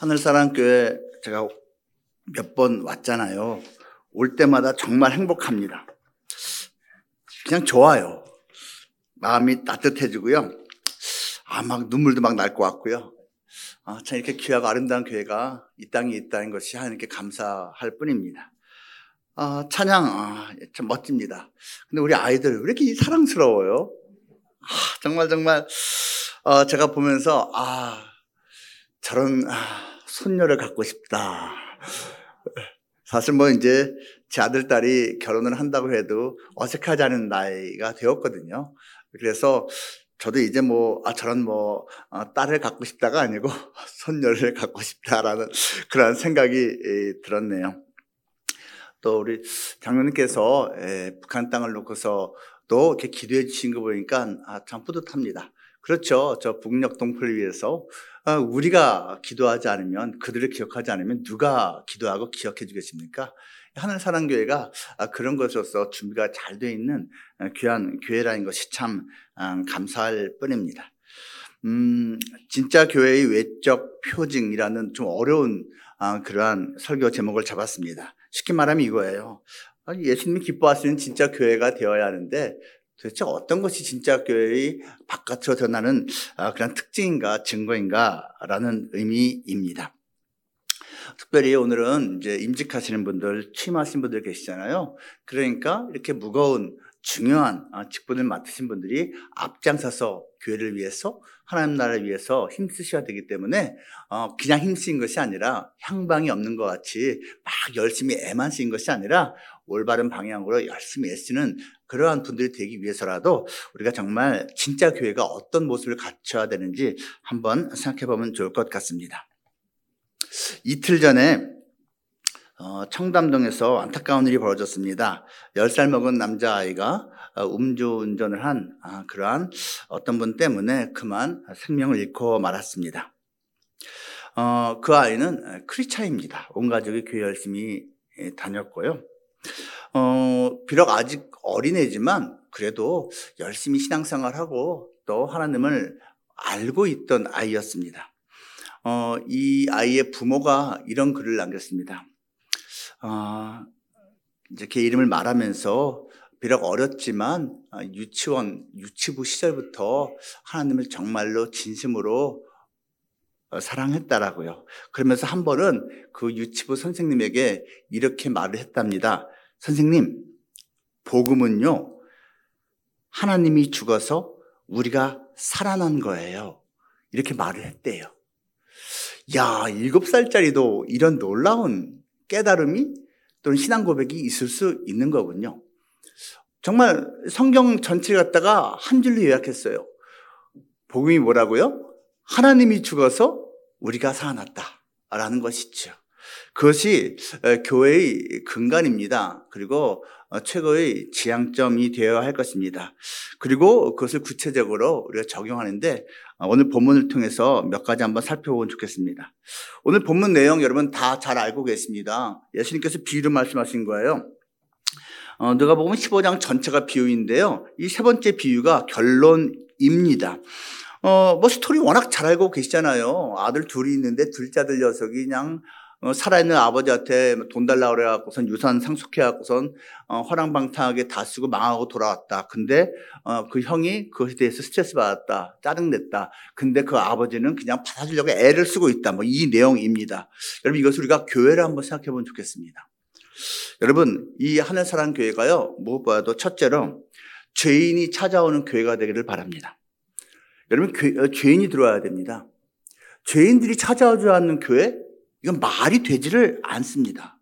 하늘사랑교회 제가 몇 번 왔잖아요. 올 때마다 정말 행복합니다. 그냥 좋아요. 마음이 따뜻해지고요. 아, 막 눈물도 막 날 것 같고요. 아, 참 이렇게 귀하고 아름다운 교회가 이 땅에 있다는 것이 하나님께 감사할 뿐입니다. 아, 찬양, 아, 참 멋집니다. 근데 우리 아이들 왜 이렇게 사랑스러워요? 아, 정말, 정말, 어, 제가 보면서, 아, 저런, 아, 손녀를 갖고 싶다. 사실 뭐 이제 제 아들, 딸이 결혼을 한다고 해도 어색하지 않은 나이가 되었거든요. 그래서 저도 이제 뭐, 아, 저런 뭐, 어, 딸을 갖고 싶다가 아니고 손녀를 갖고 싶다라는 그런 생각이 들었네요. 또 우리 장로님께서 북한 땅을 놓고서 또 이렇게 기도해 주신 거 보니까 아, 참 뿌듯합니다. 그렇죠. 저 북녘 동포를 위해서 아, 우리가 기도하지 않으면 그들을 기억하지 않으면 누가 기도하고 기억해 주겠습니까? 하늘 사랑교회가 아, 그런 것으로서 준비가 잘 되어 있는 아, 귀한 교회라는 것이 참 감사할 뿐입니다. 음, 진짜 교회의 외적 표징이라는 좀 어려운 그러한 설교 제목을 잡았습니다. 쉽게 말하면 이거예요. 예수님이 기뻐하시는 진짜 교회가 되어야 하는데 도대체 어떤 것이 진짜 교회의 바깥으로 드러나는 아, 그런 특징인가 증거인가라는 의미입니다. 특별히 오늘은 이제 임직하시는 분들, 취임하신 분들 계시잖아요. 그러니까 이렇게 무거운 중요한 아, 직분을 맡으신 분들이 앞장서서 교회를 위해서 하나님 나라를 위해서 힘쓰셔야 되기 때문에 어, 그냥 힘쓰인 것이 아니라 향방이 없는 것 같이 막 열심히 애만 쓰인 것이 아니라 올바른 방향으로 열심히 애쓰는 그러한 분들이 되기 위해서라도 우리가 정말 진짜 교회가 어떤 모습을 갖춰야 되는지 한번 생각해 보면 좋을 것 같습니다. 이틀 전에 어, 청담동에서 안타까운 일이 벌어졌습니다. 10살 먹은 남자아이가 어, 음주운전을 한 아, 그러한 어떤 분 때문에 그만 생명을 잃고 말았습니다. 어, 그 아이는 크리차입니다. 온 가족이 교회 열심히 다녔고요. 어, 비록 아직 어린애지만 그래도 열심히 신앙생활하고 또 하나님을 알고 있던 아이였습니다. 어, 이 아이의 부모가 이런 글을 남겼습니다. 어, 이제 걔 이름을 말하면서 비록 어렸지만 유치원, 유치부 시절부터 하나님을 정말로 진심으로 사랑했다라고요. 그러면서 한 번은 그 유치부 선생님에게 이렇게 말을 했답니다. 선생님, 복음은요, 하나님이 죽어서 우리가 살아난 거예요. 이렇게 말을 했대요. 야, 일곱 살짜리도 이런 놀라운 깨달음이 또는 신앙 고백이 있을 수 있는 거군요. 정말 성경 전체를 갖다가 한 줄로 요약했어요. 복음이 뭐라고요? 하나님이 죽어서 우리가 살아났다. 라는 것이죠. 그것이 교회의 근간입니다. 그리고 어, 최고의 지향점이 되어야 할 것입니다. 그리고 그것을 구체적으로 우리가 적용하는데 어, 오늘 본문을 통해서 몇 가지 한번 살펴보면 좋겠습니다. 오늘 본문 내용 여러분 다 잘 알고 계십니다. 예수님께서 비유를 말씀하신 거예요. 어, 누가 보면 15장 전체가 비유인데요. 이 세 번째 비유가 결론입니다. 어, 뭐 스토리 워낙 잘 알고 계시잖아요. 아들 둘이 있는데 둘째 아들 녀석이 그냥 어, 살아있는 아버지한테 돈 달라고 그래갖고선 유산 상속해갖고선 어, 허랑방탕하게 다 쓰고 망하고 돌아왔다. 근데 어, 그 형이 그것에 대해서 스트레스 받았다. 짜증냈다. 근데 그 아버지는 그냥 받아주려고 애를 쓰고 있다. 뭐 이 내용입니다. 여러분 이것을 우리가 교회를 한번 생각해 보면 좋겠습니다. 여러분 이 하늘사랑 교회가요. 무엇보다도 첫째로 죄인이 찾아오는 교회가 되기를 바랍니다. 여러분 교, 죄인이 들어와야 됩니다. 죄인들이 찾아오지 않는 교회 이건 말이 되지를 않습니다.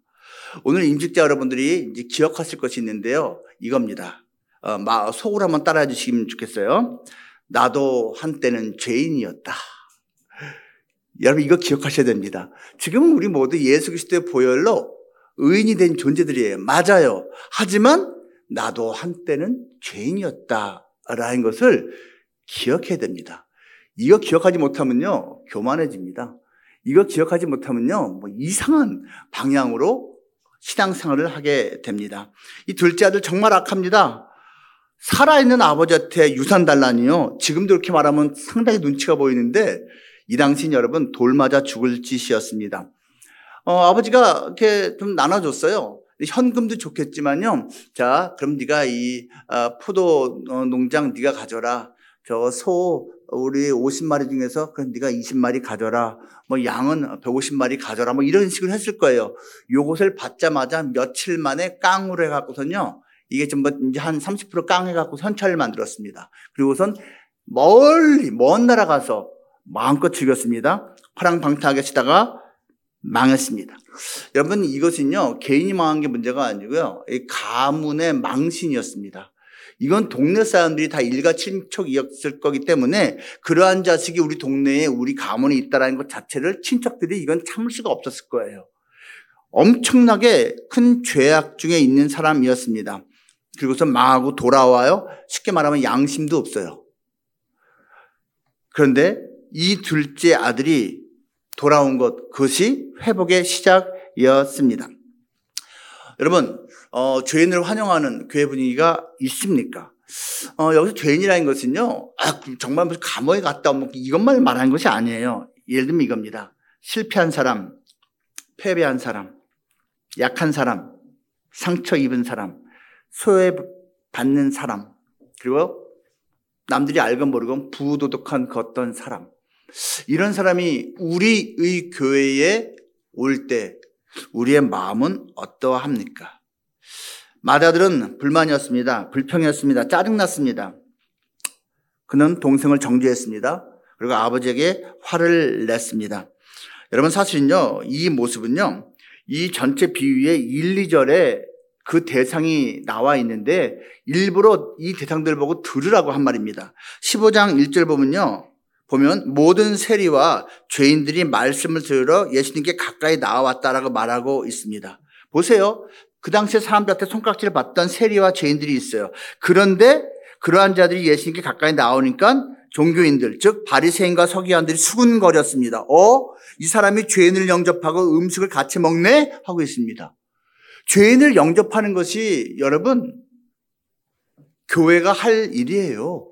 오늘 임직자 여러분들이 이제 기억하실 것이 있는데요. 이겁니다. 어, 속으로 한번 따라해 주시면 좋겠어요. 나도 한때는 죄인이었다. 여러분 이거 기억하셔야 됩니다. 지금은 우리 모두 예수 그리스도의 보혈로 의인이 된 존재들이에요. 맞아요. 하지만 나도 한때는 죄인이었다라는 것을 기억해야 됩니다. 이거 기억하지 못하면요 교만해집니다. 이거 기억하지 못하면요, 뭐 이상한 방향으로 신앙생활을 하게 됩니다. 이 둘째 아들 정말 악합니다. 살아있는 아버지한테 유산 달라니요. 지금도 이렇게 말하면 상당히 눈치가 보이는데 이 당시 여러분 돌 맞아 죽을 짓이었습니다. 어, 아버지가 이렇게 좀 나눠줬어요. 현금도 좋겠지만요. 자, 그럼 네가 이 아, 포도 어, 농장 네가 가져라. 저 소 우리 50마리 중에서 그럼 네가 20마리 가져라. 뭐 양은 150마리 가져라. 뭐 이런 식으로 했을 거예요. 요것을 받자마자 며칠 만에 깡으로 해 갖고선요. 이게 좀뭐 이제 한 30% 깡해 갖고 선차를 만들었습니다. 그리고선 멀리 먼 나라 가서 마음껏 즐겼습니다. 화랑방탕하게 치다가 망했습니다. 여러분 이것은요 개인이 망한 게 문제가 아니고요 가문의 망신이었습니다. 이건 동네 사람들이 다 일가 친척이었을 거기 때문에 그러한 자식이 우리 동네에 우리 가문에 있다라는 것 자체를 친척들이 이건 참을 수가 없었을 거예요. 엄청나게 큰 죄악 중에 있는 사람이었습니다. 그리고서 망하고 돌아와요. 쉽게 말하면 양심도 없어요. 그런데 이 둘째 아들이 돌아온 것, 그것이 회복의 시작이었습니다. 여러분, 어, 죄인을 환영하는 교회 분위기가 있습니까? 어, 여기서 죄인이라는 것은요, 아, 정말 무슨 감옥에 갔다 오면 이것만 말하는 것이 아니에요. 예를 들면 이겁니다. 실패한 사람, 패배한 사람, 약한 사람, 상처 입은 사람, 소외받는 사람, 그리고 남들이 알고 모르고 부도덕한 그 어떤 사람. 이런 사람이 우리의 교회에 올 때 우리의 마음은 어떠합니까? 마다들은 불만이었습니다. 불평이었습니다. 짜증났습니다. 그는 동생을 정죄했습니다. 그리고 아버지에게 화를 냈습니다. 여러분 사실은요, 이 모습은요, 이 전체 비유의 1, 2절에 그 대상이 나와 있는데 일부러 이 대상들을 보고 들으라고 한 말입니다. 15장 1절 보면요. 보면 모든 세리와 죄인들이 말씀을 들으러 예수님께 가까이 나와왔다라고 말하고 있습니다. 보세요. 그 당시에 사람들한테 손깍지를 받던 세리와 죄인들이 있어요. 그런데 그러한 자들이 예수님께 가까이 나오니까 종교인들, 즉 바리새인과 서기관들이 수군거렸습니다. 어? 이 사람이 죄인을 영접하고 음식을 같이 먹네? 하고 있습니다. 죄인을 영접하는 것이 여러분 교회가 할 일이에요.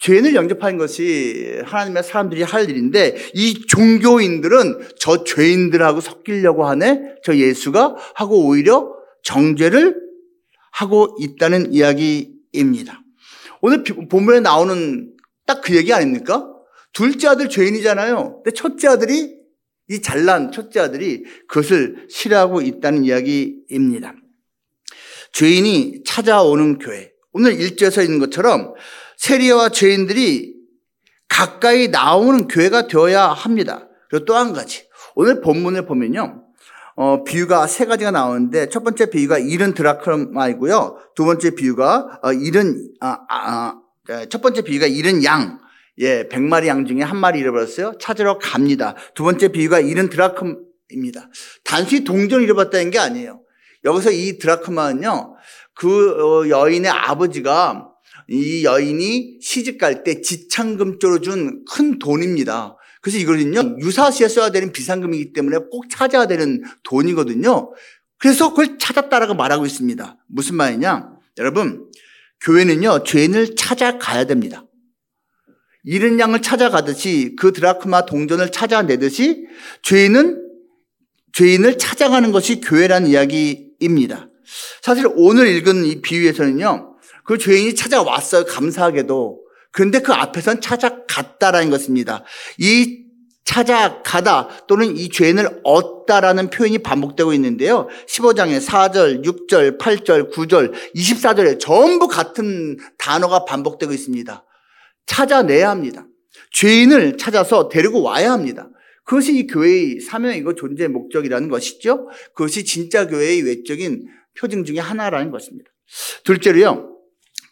죄인을 영접하는 것이 하나님의 사람들이 할 일인데 이 종교인들은 저 죄인들하고 섞이려고 하네. 저 예수가 하고 오히려 정죄를 하고 있다는 이야기입니다. 오늘 본문에 나오는 딱 그 얘기 아닙니까? 둘째 아들 죄인이잖아요. 근데 첫째 아들이 이 잘난 첫째 아들이 그것을 싫어하고 있다는 이야기입니다. 죄인이 찾아오는 교회. 오늘 1절에서 있는 것처럼 세리와 죄인들이 가까이 나오는 교회가 되어야 합니다. 그리고 또 한 가지. 오늘 본문을 보면요. 어, 비유가 세 가지가 나오는데 첫 번째 비유가 일은 드라크마이고요. 두 번째 비유가 어, 일은 아, 아, 아, 첫 번째 비유가 일은 양. 예, 100마리 양 중에 한 마리 잃어버렸어요. 찾으러 갑니다. 두 번째 비유가 일은 드라크마입니다. 단순히 동전을 잃어버렸다는 게 아니에요. 여기서 이 드라크마는요. 그 어, 여인의 아버지가 이 여인이 시집 갈 때 지창금조로 준 큰 돈입니다. 그래서 이거는요, 유사시에 써야 되는 비상금이기 때문에 꼭 찾아야 되는 돈이거든요. 그래서 그걸 찾았다라고 말하고 있습니다. 무슨 말이냐? 여러분, 교회는요, 죄인을 찾아가야 됩니다. 잃은 양을 찾아가듯이 그 드라크마 동전을 찾아내듯이 죄인은 죄인을 찾아가는 것이 교회라는 이야기입니다. 사실 오늘 읽은 이 비유에서는요, 그 죄인이 찾아왔어요. 감사하게도. 그런데 그 앞에선 찾아갔다라는 것입니다. 이 찾아가다 또는 이 죄인을 얻다라는 표현이 반복되고 있는데요. 15장에 4절, 6절, 8절, 9절, 24절에 전부 같은 단어가 반복되고 있습니다. 찾아내야 합니다. 죄인을 찾아서 데리고 와야 합니다. 그것이 이 교회의 사명이고 존재의 목적이라는 것이죠. 그것이 진짜 교회의 외적인 표징 중의 하나라는 것입니다. 둘째로요.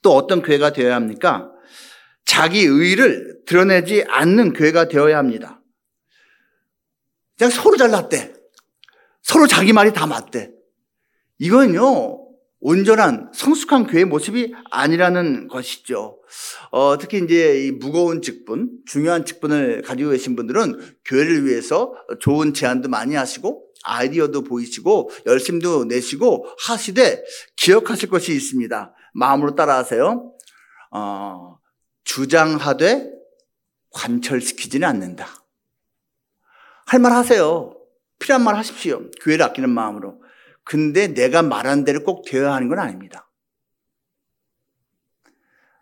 또 어떤 교회가 되어야 합니까? 자기 의를 드러내지 않는 교회가 되어야 합니다. 그냥 서로 잘났대. 서로 자기 말이 다 맞대. 이건요, 온전한 성숙한 교회 모습이 아니라는 것이죠. 어, 특히 이제 이 무거운 직분, 중요한 직분을 가지고 계신 분들은 교회를 위해서 좋은 제안도 많이 하시고 아이디어도 보이시고 열심도 내시고 하시되 기억하실 것이 있습니다. 마음으로 따라하세요. 어, 주장하되 관철시키지는 않는다. 할 말 하세요. 필요한 말 하십시오. 교회를 아끼는 마음으로. 근데 내가 말한 대로 꼭 되어야 하는 건 아닙니다.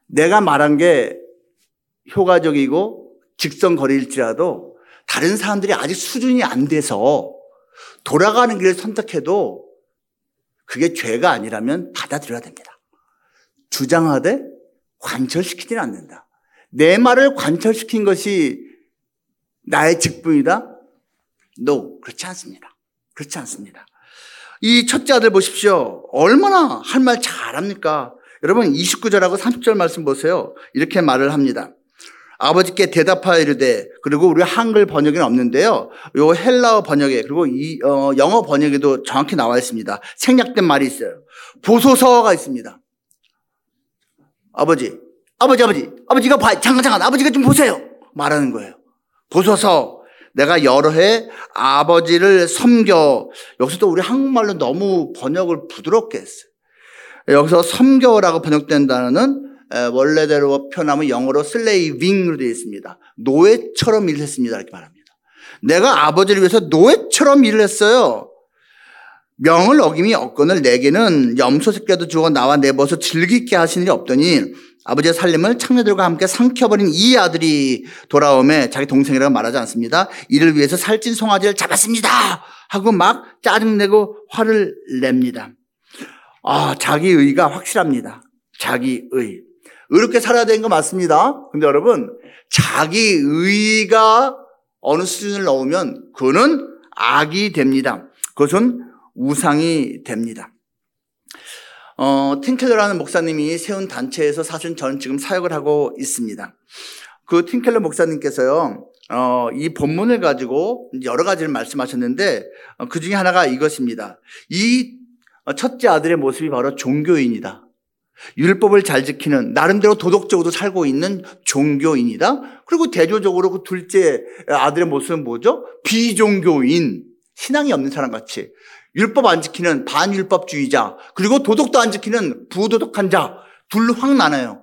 내가 말한 게 효과적이고 직선거리일지라도 다른 사람들이 아직 수준이 안 돼서 돌아가는 길을 선택해도 그게 죄가 아니라면 받아들여야 됩니다. 주장하되 관철시키지는 않는다. 내 말을 관철시킨 것이 나의 직분이다? No, 그렇지 않습니다. 그렇지 않습니다. 이 첫째 아들 보십시오. 얼마나 할 말 잘합니까? 여러분 29절하고 30절 말씀 보세요. 이렇게 말을 합니다. 아버지께 대답하여 이르되 그리고 우리 한글 번역에는 없는데요. 요 헬라어 번역에 그리고 이 어, 영어 번역에도 정확히 나와 있습니다. 생략된 말이 있어요. 보소서가 있습니다. 아버지, 아버지, 아버지, 아버지가 봐, 잠깐 잠깐, 아버지가 좀 보세요. 말하는 거예요. 보소서. 내가 여러 해 아버지를 섬겨. 여기서도 우리 한국말로 너무 번역을 부드럽게 했어요. 여기서 섬겨라고 번역된다는 원래대로 표현하면 영어로 슬레이빙으로 되어 있습니다. 노예처럼 일을 했습니다. 이렇게 말합니다. 내가 아버지를 위해서 노예처럼 일을 했어요. 명을 어김이 없건을 내게는 염소 새끼라도 주어 나와 내벗어 즐기게 하시는 일이 없더니 아버지의 살림을 창녀들과 함께 삼켜버린 이 아들이 돌아오매 자기 동생이라고 말하지 않습니다. 이를 위해서 살찐 송아지를 잡았습니다. 하고 막 짜증내고 화를 냅니다. 아, 자기 의가 확실합니다. 자기 의. 의롭게 살아야 되는 거 맞습니다. 근데 여러분, 자기 의가 어느 수준을 넘으면 그거는 악이 됩니다. 그것은 우상이 됩니다. 어, 틴켈러라는 목사님이 세운 단체에서 사실 저는 지금 사역을 하고 있습니다. 그 틴켈러 목사님께서요, 어, 이 본문을 가지고 여러 가지를 말씀하셨는데 어, 그 중에 하나가 이것입니다. 이 첫째 아들의 모습이 바로 종교인이다. 율법을 잘 지키는 나름대로 도덕적으로 살고 있는 종교인이다. 그리고 대조적으로 그 둘째 아들의 모습은 뭐죠? 비종교인, 신앙이 없는 사람 같이 율법 안 지키는 반율법주의자, 그리고 도덕도 안 지키는 부도덕한 자, 둘로 확 나눠요.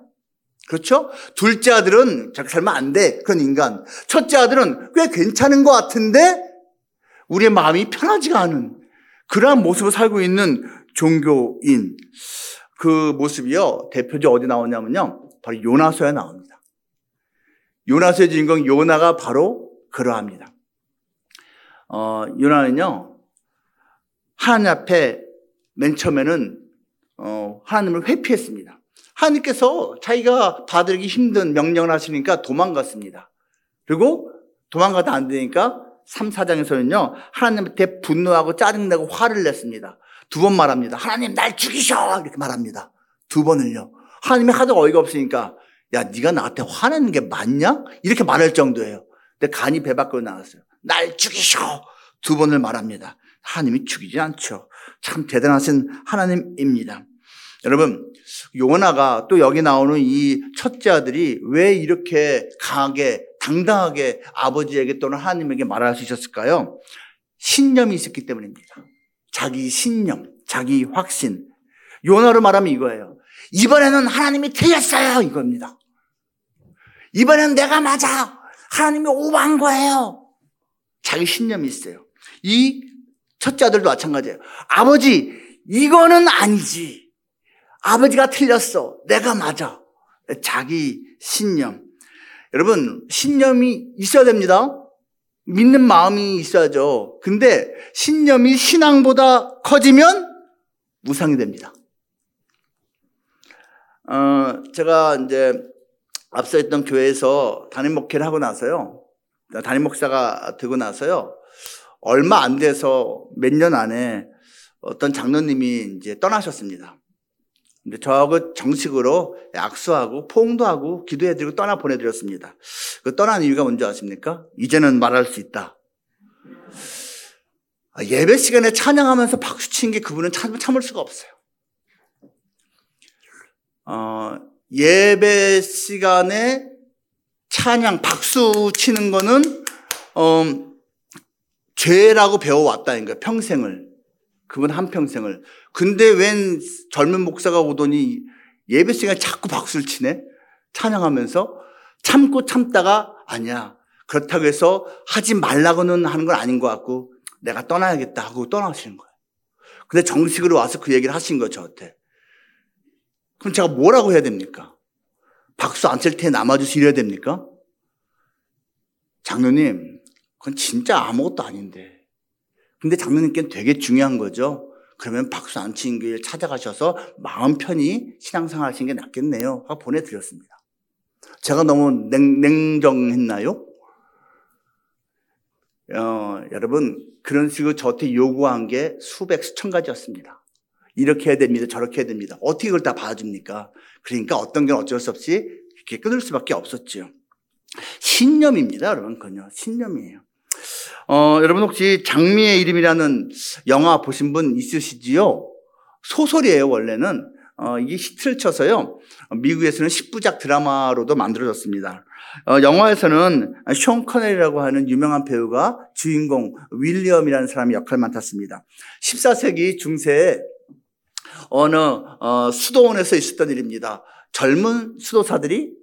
그렇죠? 둘째 아들은 자기 살면 안 돼. 그런 인간. 첫째 아들은 꽤 괜찮은 것 같은데 우리의 마음이 편하지가 않은 그러한 모습을 살고 있는 종교인. 그 모습이요. 대표적 어디 나오냐면요. 바로 요나서에 나옵니다. 요나서의 주인공 요나가 바로 그러합니다. 어, 요나는요. 하나님 앞에 맨 처음에는 어, 하나님을 회피했습니다. 하나님께서 자기가 받들기 힘든 명령을 하시니까 도망갔습니다. 그리고 도망가다 안 되니까 3, 4장에서는요, 하나님한테 분노하고 짜증내고 화를 냈습니다. 두 번 말합니다. 하나님 날 죽이셔! 이렇게 말합니다. 두 번을요. 하나님이 하도 어이가 없으니까, 야, 네가 나한테 화내는 게 맞냐? 이렇게 말할 정도예요. 근데 간이 배 밖으로 나왔어요. 날 죽이셔! 두 번을 말합니다. 하나님이 죽이지 않죠. 참 대단하신 하나님입니다. 여러분, 요나가 또 여기 나오는 이 첫째 아들이 왜 이렇게 강하게, 당당하게 아버지에게 또는 하나님에게 말할 수 있었을까요? 신념이 있었기 때문입니다. 자기 신념, 자기 확신. 요나로 말하면 이거예요. 이번에는 하나님이 틀렸어요. 이겁니다. 이번에는 내가 맞아. 하나님이 오버한 거예요. 자기 신념이 있어요. 이 첫째 아들도 마찬가지예요. 아버지, 이거는 아니지. 아버지가 틀렸어. 내가 맞아. 자기 신념. 여러분, 신념이 있어야 됩니다. 믿는 마음이 있어야죠. 근데 신념이 신앙보다 커지면 무상이 됩니다. 어, 제가 이제 앞서 있던 교회에서 담임 목회를 하고 나서요. 담임 목사가 되고 나서요. 얼마 안 돼서 몇 년 안에 어떤 장로님이 이제 떠나셨습니다. 근데 저하고 정식으로 악수하고 포옹도 하고 기도해드리고 떠나 보내드렸습니다. 그 떠난 이유가 뭔지 아십니까? 이제는 말할 수 있다. 아, 예배 시간에 찬양하면서 박수 치는 게 그분은 참, 참을 수가 없어요. 어, 예배 시간에 찬양, 박수 치는 거는, 어, 죄라고 배워왔다는 거예요. 평생을. 그분 한평생을. 근데 웬 젊은 목사가 오더니 예배 시간에 자꾸 박수를 치네? 찬양하면서 참고 참다가 아니야. 그렇다고 해서 하지 말라고는 하는 건 아닌 것 같고 내가 떠나야겠다 하고 떠나시는 거예요. 근데 정식으로 와서 그 얘기를 하신 거죠, 저한테. 그럼 제가 뭐라고 해야 됩니까? 박수 안칠때 남아주시려야 됩니까? 장로님, 그건 진짜 아무것도 아닌데. 근데 장로님께는 되게 중요한 거죠. 그러면 박수 안 치는 길 찾아가셔서 마음 편히 신앙생활 하시는 게 낫겠네요. 하고 보내드렸습니다. 제가 너무 냉, 냉정했나요? 어, 여러분, 그런 식으로 저한테 요구한 게 수백, 수천 가지였습니다. 이렇게 해야 됩니다. 저렇게 해야 됩니다. 어떻게 그걸 다 봐줍니까? 그러니까 어떤 게 어쩔 수 없이 이렇게 끊을 수밖에 없었죠. 신념입니다, 여러분. 그건요. 신념이에요. 어, 여러분 혹시 장미의 이름이라는 영화 보신 분 있으시지요? 소설이에요, 원래는. 어, 이게 히트를 쳐서요. 미국에서는 10부작 드라마로도 만들어졌습니다. 어, 영화에서는 숀 커넬이라고 하는 유명한 배우가 주인공 윌리엄이라는 사람이 역할을 맡았습니다. 14세기 중세에 어느 어, 수도원에서 있었던 일입니다. 젊은 수도사들이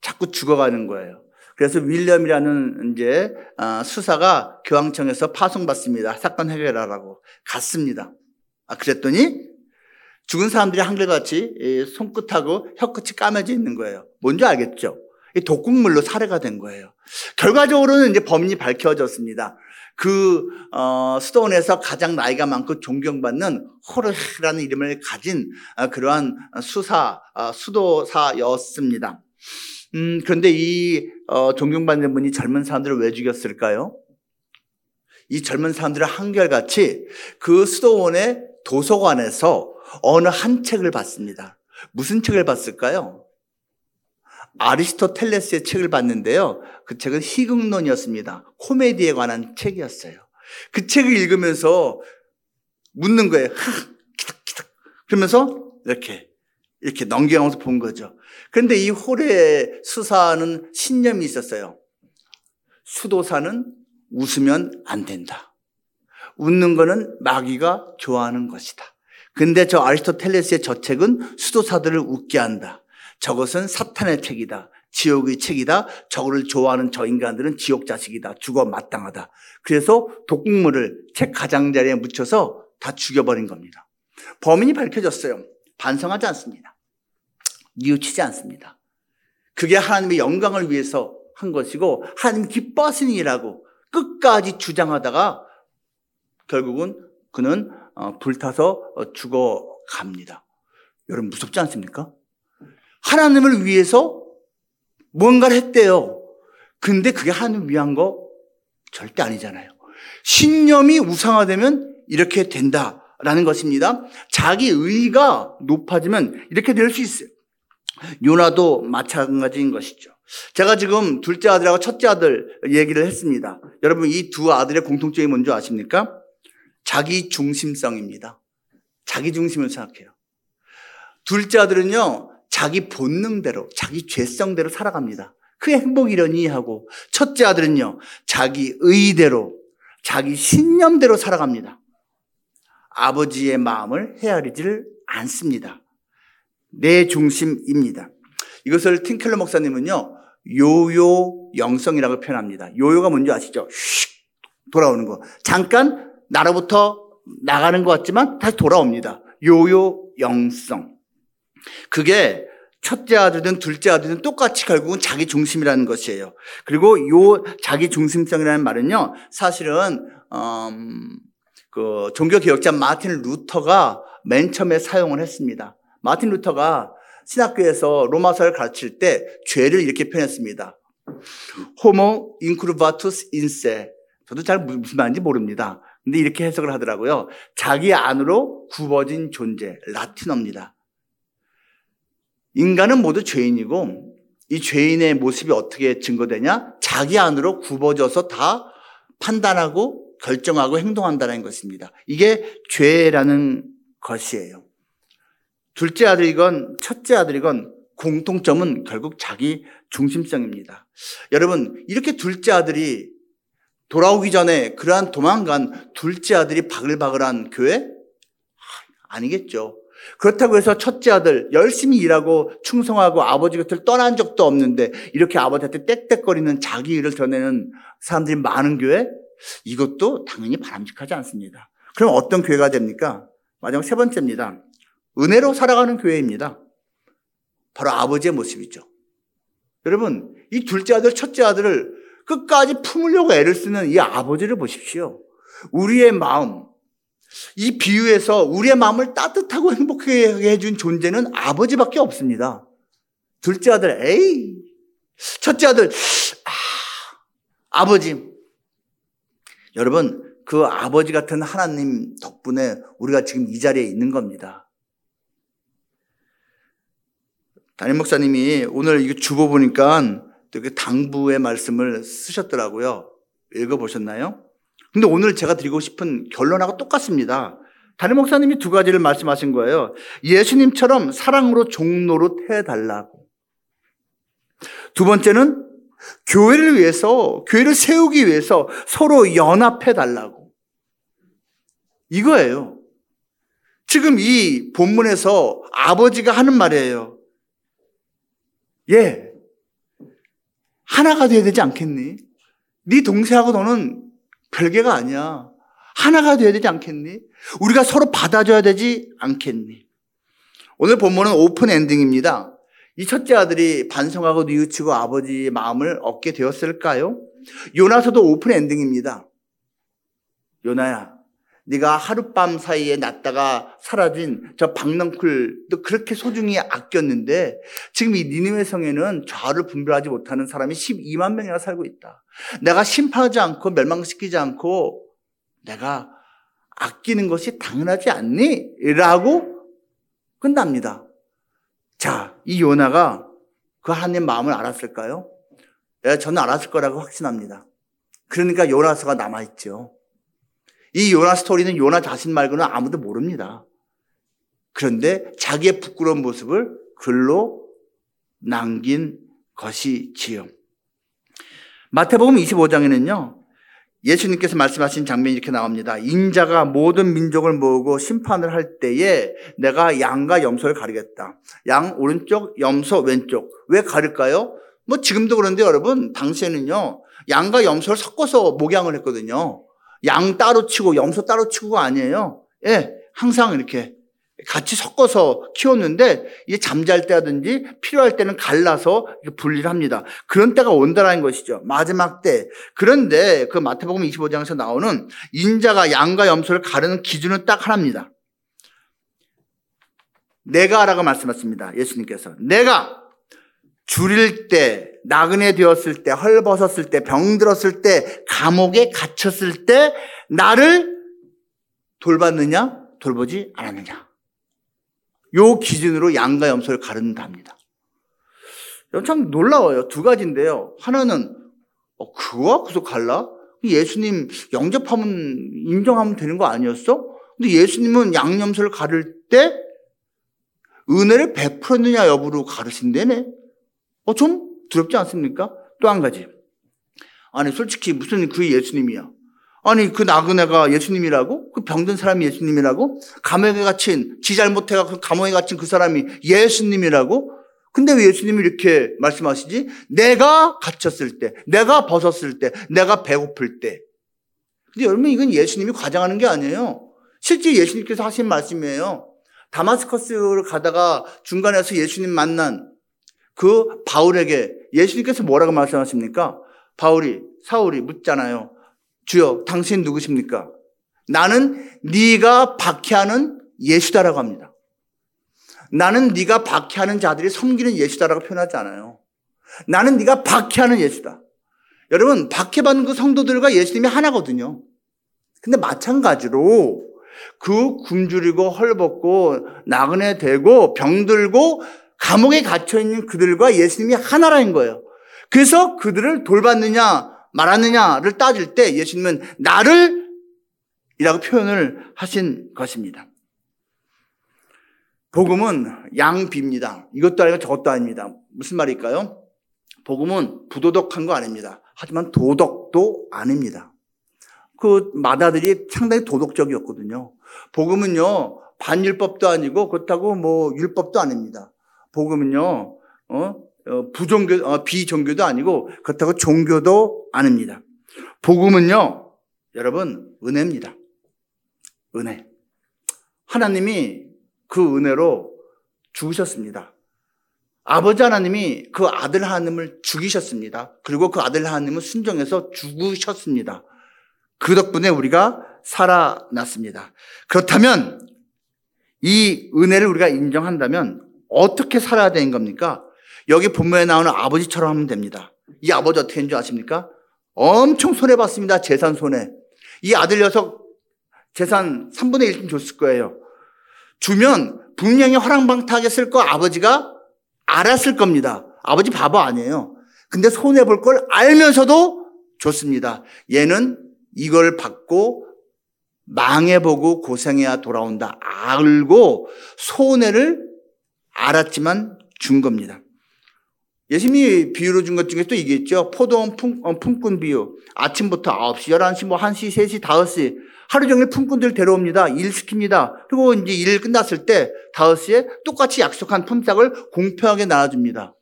자꾸 죽어가는 거예요. 그래서 윌리엄이라는 이제 어, 수사가 교황청에서 파송받습니다. 사건 해결하라고 갔습니다. 아 그랬더니 죽은 사람들이 한결같이 손끝하고 혀끝이 까매져 있는 거예요. 뭔지 알겠죠? 독극물로 살해가 된 거예요. 결과적으로는 이제 범인이 밝혀졌습니다. 그 어, 수도원에서 가장 나이가 많고 존경받는 호르라는 이름을 가진 어, 그러한 수사 어, 수도사였습니다. 음, 그런데 이 어, 존경받는 분이 젊은 사람들을 왜 죽였을까요? 이 젊은 사람들을 한결같이 그 수도원의 도서관에서 어느 한 책을 봤습니다. 무슨 책을 봤을까요? 아리스토텔레스의 책을 봤는데요. 그 책은 희극론이었습니다. 코미디에 관한 책이었어요. 그 책을 읽으면서 묻는 거예요. 그러면서 이렇게 이렇게 넘겨가면서 본 거죠. 그런데 이 홀의 수사는 신념이 있었어요. 수도사는 웃으면 안 된다. 웃는 거는 마귀가 좋아하는 것이다. 근데 저 아리스토텔레스의 저 책은 수도사들을 웃게 한다. 저것은 사탄의 책이다. 지옥의 책이다. 저거를 좋아하는 저 인간들은 지옥 자식이다. 죽어 마땅하다. 그래서 독극물을 책 가장자리에 묻혀서 다 죽여버린 겁니다. 범인이 밝혀졌어요. 반성하지 않습니다. 뉘우치지 않습니다. 그게 하나님의 영광을 위해서 한 것이고 하나님 기뻐하시는 일이라고 끝까지 주장하다가 결국은 그는 어, 불타서 어, 죽어갑니다. 여러분 무섭지 않습니까? 하나님을 위해서 뭔가를 했대요. 근데 그게 하나님 위한 거 절대 아니잖아요. 신념이 우상화되면 이렇게 된다라는 것입니다. 자기 의가 높아지면 이렇게 될 수 있어요. 요나도 마찬가지인 것이죠. 제가 지금 둘째 아들하고 첫째 아들 얘기를 했습니다. 여러분 이 두 아들의 공통점이 뭔지 아십니까? 자기 중심성입니다. 자기 중심을 생각해요. 둘째 아들은요, 자기 본능대로, 자기 죄성대로 살아갑니다. 그게 행복이려니 하고, 첫째 아들은요, 자기 의대로, 자기 신념대로 살아갑니다. 아버지의 마음을 헤아리지를 않습니다. 내 중심입니다. 이것을 틴켈러 목사님은요, 요요 영성이라고 표현합니다. 요요가 뭔지 아시죠? 휙 돌아오는 거. 잠깐 나로부터 나가는 것 같지만 다시 돌아옵니다. 요요 영성. 그게 첫째 아들든 둘째 아들든 똑같이 결국은 자기 중심이라는 것이에요. 그리고 요 자기 중심성이라는 말은요, 사실은 음, 그 종교 개혁자 마틴 루터가 맨 처음에 사용을 했습니다. 마틴 루터가 신학교에서 로마서를 가르칠 때 죄를 이렇게 표현했습니다. 호모 인크루바투스 인세. 저도 잘 무슨 말인지 모릅니다. 근데 이렇게 해석을 하더라고요. 자기 안으로 굽어진 존재, 라틴어입니다. 인간은 모두 죄인이고 이 죄인의 모습이 어떻게 증거되냐? 자기 안으로 굽어져서 다 판단하고 결정하고 행동한다는 것입니다. 이게 죄라는 것이에요. 둘째 아들이건 첫째 아들이건 공통점은 결국 자기 중심성입니다. 여러분, 이렇게 둘째 아들이 돌아오기 전에 그러한 도망간 둘째 아들이 바글바글한 교회? 아니겠죠. 그렇다고 해서 첫째 아들 열심히 일하고 충성하고 아버지 곁을 떠난 적도 없는데 이렇게 아버지한테 땡땡거리는 자기 일을 드러내는 사람들이 많은 교회? 이것도 당연히 바람직하지 않습니다. 그럼 어떤 교회가 됩니까? 마지막 세 번째입니다. 은혜로 살아가는 교회입니다. 바로 아버지의 모습이죠. 여러분, 이 둘째 아들, 첫째 아들을 끝까지 품으려고 애를 쓰는 이 아버지를 보십시오. 우리의 마음, 이 비유에서 우리의 마음을 따뜻하고 행복하게 해준 존재는 아버지밖에 없습니다. 둘째 아들, 에이. 첫째 아들, 아, 아버지. 여러분, 그 아버지 같은 하나님 덕분에 우리가 지금 이 자리에 있는 겁니다. 담임 목사님이 오늘 이거 주보 보니까 되게 당부의 말씀을 쓰셨더라고요. 읽어보셨나요? 근데 오늘 제가 드리고 싶은 결론하고 똑같습니다. 담임 목사님이 두 가지를 말씀하신 거예요. 예수님처럼 사랑으로 종로로 해달라고. 두 번째는 교회를 위해서, 교회를 세우기 위해서 서로 연합해 달라고. 이거예요. 지금 이 본문에서 아버지가 하는 말이에요. 예. 하나가 돼야 되지 않겠니? 네 동생하고 너는 별개가 아니야. 하나가 돼야 되지 않겠니? 우리가 서로 받아줘야 되지 않겠니? 오늘 본문은 open ending입니다. 이 첫째 아들이 반성하고 뉘우치고 아버지의 마음을 얻게 되었을까요? 요나서도 open ending입니다. 요나야, 네가 하룻밤 사이에 났다가 사라진 저 박넝쿨도 그렇게 소중히 아꼈는데 지금 이 니느웨 성에는 좌를 분별하지 못하는 사람이 12만 명이나 살고 있다. 내가 심판하지 않고 멸망시키지 않고 내가 아끼는 것이 당연하지 않니? 라고 끝납니다. 자, 이 요나가 그 하나님 마음을 알았을까요? 예, 저는 알았을 거라고 확신합니다. 그러니까 요나서가 남아있죠. 이 요나 스토리는 요나 자신 말고는 아무도 모릅니다. 그런데 자기의 부끄러운 모습을 글로 남긴 것이지요. 마태복음 25장에는요, 예수님께서 말씀하신 장면이 이렇게 나옵니다. 인자가 모든 민족을 모으고 심판을 할 때에 내가 양과 염소를 가리겠다. 양 오른쪽, 염소 왼쪽. 왜 가릴까요? 뭐 지금도 그런데 여러분, 당시에는요, 양과 염소를 섞어서 목양을 했거든요. 양 따로 치고 염소 따로 치고가 아니에요. 예, 항상 이렇게 같이 섞어서 키웠는데 이제 잠잘 때라든지 필요할 때는 갈라서 분리를 합니다. 그런 때가 온다라는 것이죠. 마지막 때. 그런데 그 마태복음 25장에서 나오는 인자가 양과 염소를 가르는 기준은 딱 하나입니다. 내가 라고 말씀하십니다. 예수님께서. 내가 줄일 때, 나그네 되었을 때, 헐벗었을 때, 병들었을 때, 감옥에 갇혔을 때, 나를 돌봤느냐? 돌보지 않았느냐? 요 기준으로 양과 염소를 가른답니다. 참 놀라워요. 두 가지인데요. 하나는, 어, 그와 구속 갈라? 예수님 영접하면, 인정하면 되는 거 아니었어? 근데 예수님은 양염소를 가를 때, 은혜를 베풀었느냐 여부로 가르신대네. 어, 좀 두렵지 않습니까? 또 한 가지. 아니, 솔직히 무슨 그 예수님이야. 아니, 그 나그네가 예수님이라고? 그 병든 사람이 예수님이라고? 감옥에 갇힌, 지 잘못해 가 감옥에 갇힌 그 사람이 예수님이라고? 근데 왜 예수님이 이렇게 말씀하시지? 내가 갇혔을 때, 내가 벗었을 때, 내가 배고플 때. 근데 여러분, 이건 예수님이 과장하는 게 아니에요. 실제 예수님께서 하신 말씀이에요. 다마스커스를 가다가 중간에서 예수님 만난 그 바울에게 예수님께서 뭐라고 말씀하십니까? 바울이 사울이 묻잖아요. 주여 당신 누구십니까? 나는 네가 박해하는 예수다라고 합니다. 나는 네가 박해하는 자들이 섬기는 예수다라고 표현하지 않아요. 나는 네가 박해하는 예수다. 여러분 박해받는 그 성도들과 예수님이 하나거든요. 근데 마찬가지로 그 굶주리고 헐벗고 나그네 되고 병들고 감옥에 갇혀 있는 그들과 예수님이 하나라는 거예요. 그래서 그들을 돌봤느냐 말았느냐를 따질 때 예수님은 나를 이라고 표현을 하신 것입니다. 복음은 양비입니다. 이것도 아니고 저것도 아닙니다. 무슨 말일까요? 복음은 부도덕한 거 아닙니다. 하지만 도덕도 아닙니다. 그 마다들이 상당히 도덕적이었거든요. 복음은요, 반율법도 아니고 그렇다고 뭐 율법도 아닙니다. 복음은요, 어, 어 부종교, 어, 비종교도 아니고 그렇다고 종교도 아닙니다. 복음은요, 여러분, 은혜입니다. 은혜. 하나님이 그 은혜로 죽으셨습니다. 아버지 하나님이 그 아들 하나님을 죽이셨습니다. 그리고 그 아들 하나님은 순종해서 죽으셨습니다. 그 덕분에 우리가 살아났습니다. 그렇다면 이 은혜를 우리가 인정한다면 어떻게 살아야 되는 겁니까? 여기 본문에 나오는 아버지처럼 하면 됩니다. 이 아버지 어떻게 했는 줄 아십니까? 엄청 손해봤습니다. 재산 손해. 이 아들 녀석 재산 3분의 1좀 줬을 거예요. 주면 분명히 허랑방탕하게 쓸 거 아버지가 알았을 겁니다. 아버지 바보 아니에요. 근데 손해볼 걸 알면서도 줬습니다. 얘는 이걸 받고 망해보고 고생해야 돌아온다. 알고 손해를 알았지만 준 겁니다. 예수님이 비유로 준 것 중에 또 이게 있죠. 포도원 품, 어, 품꾼 비유. 아침부터 9시, 11시, 뭐 1시, 3시, 5시. 하루 종일 품꾼들 데려옵니다. 일 시킵니다. 그리고 이제 일 끝났을 때 5시에 똑같이 약속한 품삯을 공평하게 나눠줍니다.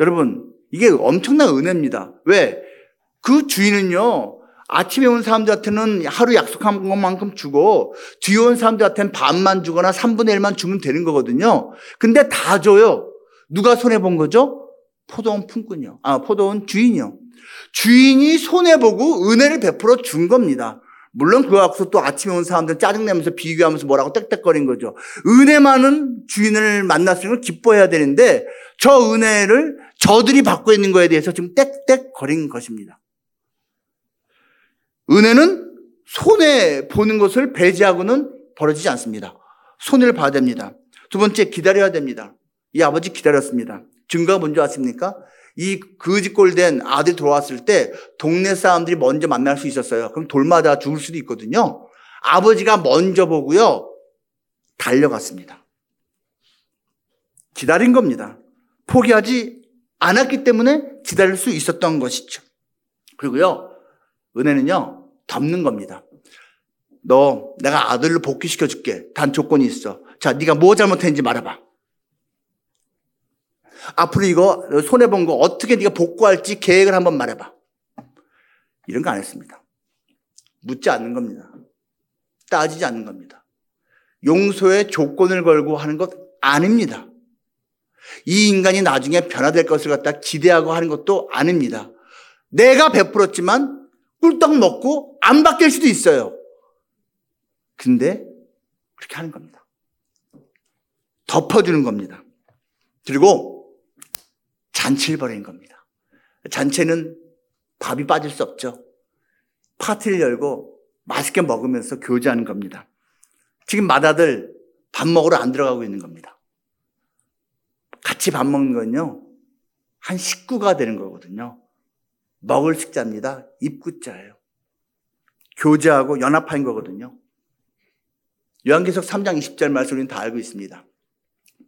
여러분, 이게 엄청난 은혜입니다. 왜? 그 주인은요, 아침에 온 사람들한테는 하루 약속한 것만큼 주고 뒤에 온 사람들한테는 반만 주거나 3분의 1만 주면 되는 거거든요. 근데 다 줘요. 누가 손해 본 거죠? 포도원 품꾼이요. 아, 포도원 주인이요. 주인이 손해 보고 은혜를 베풀어 준 겁니다. 물론 그거 갖고서 또 아침에 온 사람들 짜증내면서 비교하면서 뭐라고 땡땡거린 거죠. 은혜 많은 주인을 만났으면 기뻐해야 되는데 저 은혜를 저들이 받고 있는 거에 대해서 지금 땡땡거린 것입니다. 은혜는 손해 보는 것을 배제하고는 벌어지지 않습니다. 손해를 봐야 됩니다. 두 번째, 기다려야 됩니다. 이 아버지 기다렸습니다. 증거가 뭔지 아십니까? 이 거지꼴 된 아들이 들어왔을 때 동네 사람들이 먼저 만날 수 있었어요. 그럼 돌마다 죽을 수도 있거든요. 아버지가 먼저 보고요. 달려갔습니다. 기다린 겁니다. 포기하지 않았기 때문에 기다릴 수 있었던 것이죠. 그리고요. 은혜는요. 덮는 겁니다. 너 내가 아들을 복귀시켜 줄게. 단 조건이 있어. 자, 네가 뭐 잘못했는지 말해봐. 앞으로 이거 손해 본 거 어떻게 네가 복구할지 계획을 한번 말해봐. 이런 거 안 했습니다. 묻지 않는 겁니다. 따지지 않는 겁니다. 용서의 조건을 걸고 하는 것 아닙니다. 이 인간이 나중에 변화될 것을 갖다 기대하고 하는 것도 아닙니다. 내가 베풀었지만 꿀떡 먹고 안 바뀔 수도 있어요. 근데 그렇게 하는 겁니다. 덮어주는 겁니다. 그리고 잔치를 벌이는 겁니다. 잔치는 밥이 빠질 수 없죠. 파티를 열고 맛있게 먹으면서 교제하는 겁니다. 지금 마다들 밥 먹으러 안 들어가고 있는 겁니다. 같이 밥 먹는 건요, 한 식구가 되는 거거든요. 먹을 식자입니다. 입구자예요. 교제하고 연합한 거거든요. 요한계속 3장 20절 말씀을 다 알고 있습니다.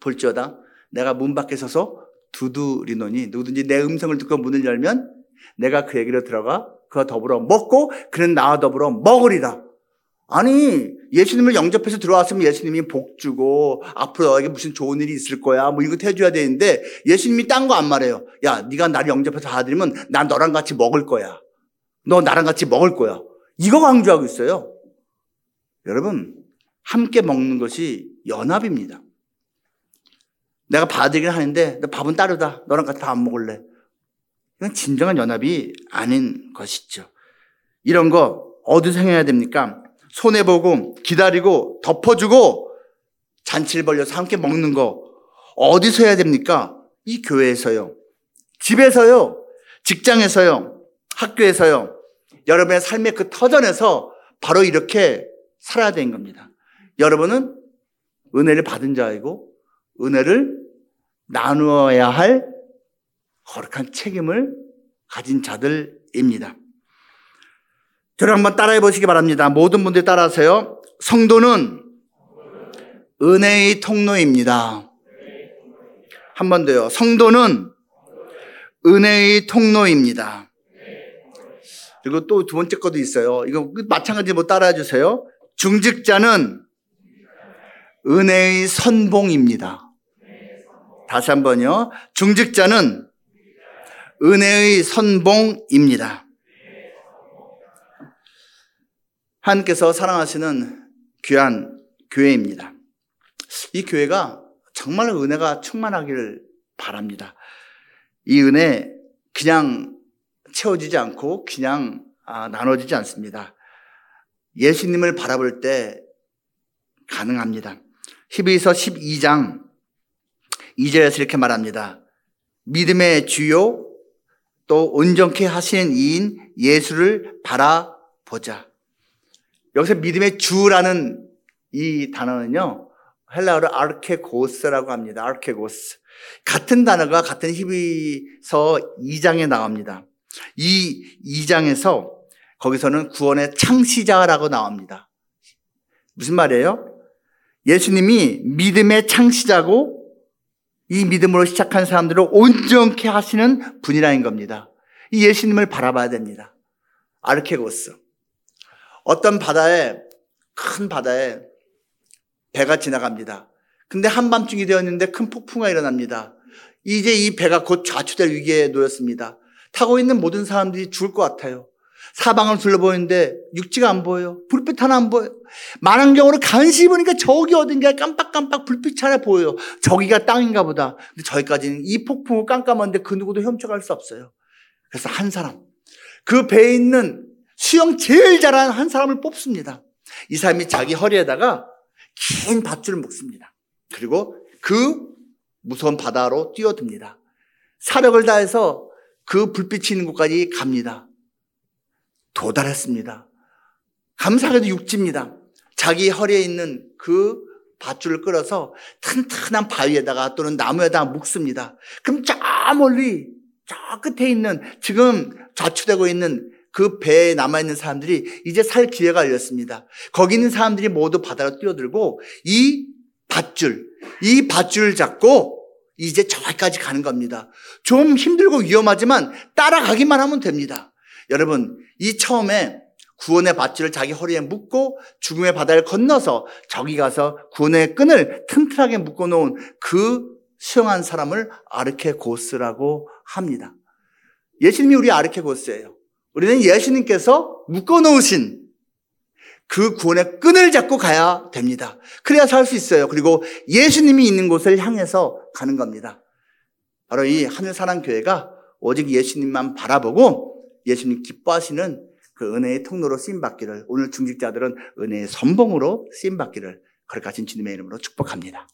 볼지어다 내가 문 밖에 서서 두드리노니 누구든지 내 음성을 듣고 문을 열면 내가 그에게로 들어가 그와 더불어 먹고 그는 나와 더불어 먹으리라. 아니 예수님을 영접해서 들어왔으면 예수님이 복 주고 앞으로 너에게 무슨 좋은 일이 있을 거야 뭐 이거 해줘야 되는데 예수님이 딴 거 안 말해요. 야 네가 나를 영접해서 받아들이면 난 너랑 같이 먹을 거야. 너 나랑 같이 먹을 거야. 이거 강조하고 있어요. 여러분 함께 먹는 것이 연합입니다. 내가 받아들이긴 하는데 너 밥은 따르다. 너랑 같이 다 안 먹을래. 이건 진정한 연합이 아닌 것이죠. 이런 거 어디서 행해야 됩니까? 손해보고 기다리고 덮어주고 잔치를 벌려서 함께 먹는 거 어디서 해야 됩니까? 이 교회에서요. 집에서요. 직장에서요. 학교에서요. 여러분의 삶의 그 터전에서 바로 이렇게 살아야 되는 겁니다. 여러분은 은혜를 받은 자이고 은혜를 나누어야 할 거룩한 책임을 가진 자들입니다. 저를 한번 따라해 보시기 바랍니다. 모든 분들이 따라하세요. 성도는 은혜의 통로입니다. 한 번 더요. 성도는 은혜의 통로입니다. 그리고 또 두 번째 것도 있어요. 이거 마찬가지 뭐 따라해 주세요. 중직자는 은혜의 선봉입니다. 다시 한 번요. 중직자는 은혜의 선봉입니다. 하나님께서 사랑하시는 귀한 교회입니다. 이 교회가 정말 은혜가 충만하기를 바랍니다. 이 은혜 그냥 채워지지 않고 그냥 아, 나눠지지 않습니다. 예수님을 바라볼 때 가능합니다. 히브리서 12장 2절에서 이렇게 말합니다. 믿음의 주요 또 온전케 하시는 이인 예수를 바라보자. 여기서 믿음의 주라는 이 단어는요. 헬라어로 아르케고스라고 합니다. 아르케고스. 같은 단어가 같은 히브리서 2장에 나옵니다. 이 2장에서 거기서는 구원의 창시자라고 나옵니다. 무슨 말이에요? 예수님이 믿음의 창시자고 이 믿음으로 시작한 사람들을 온전케 하시는 분이라는 겁니다. 이 예수님을 바라봐야 됩니다. 아르케고스. 어떤 바다에, 큰 바다에 배가 지나갑니다. 근데 한밤중이 되었는데 큰 폭풍가 일어납니다. 이제 이 배가 곧 좌초될 위기에 놓였습니다. 타고 있는 모든 사람들이 죽을 것 같아요. 사방을 둘러보는데 육지가 안 보여요. 불빛 하나 안 보여요. 만원경으로 간신히 보니까 저기 어딘가에 깜빡깜빡 불빛 하나 보여요. 저기가 땅인가 보다. 근데 저기까지는 이 폭풍을 깜깜한데 그 누구도 훔쳐갈 수 없어요. 그래서 한 사람, 그 배에 있는 수영 제일 잘하는 한 사람을 뽑습니다. 이 사람이 자기 허리에다가 긴 밧줄을 묶습니다. 그리고 그 무서운 바다로 뛰어듭니다. 사력을 다해서 그 불빛이 있는 곳까지 갑니다. 도달했습니다. 감사하게도 육지입니다. 자기 허리에 있는 그 밧줄을 끌어서 튼튼한 바위에다가 또는 나무에다가 묶습니다. 그럼 저 멀리 저 끝에 있는 지금 좌초되고 있는 그 배에 남아있는 사람들이 이제 살 기회가 열렸습니다. 거기 있는 사람들이 모두 바다로 뛰어들고 이 밧줄, 이 밧줄을 잡고 이제 저기까지 가는 겁니다. 좀 힘들고 위험하지만 따라가기만 하면 됩니다. 여러분, 이 처음에 구원의 밧줄을 자기 허리에 묶고 죽음의 바다를 건너서 저기 가서 구원의 끈을 튼튼하게 묶어 놓은 그 수영한 사람을 아르케고스라고 합니다. 예수님이 우리 아르케고스예요. 우리는 예수님께서 묶어 놓으신 그 구원의 끈을 잡고 가야 됩니다. 그래야 살 수 있어요. 그리고 예수님이 있는 곳을 향해서 가는 겁니다. 바로 이 하늘사랑교회가 오직 예수님만 바라보고 예수님 기뻐하시는 그 은혜의 통로로 쓰임받기를 오늘 중직자들은 은혜의 선봉으로 쓰임받기를 거룩하신 주님의 이름으로 축복합니다.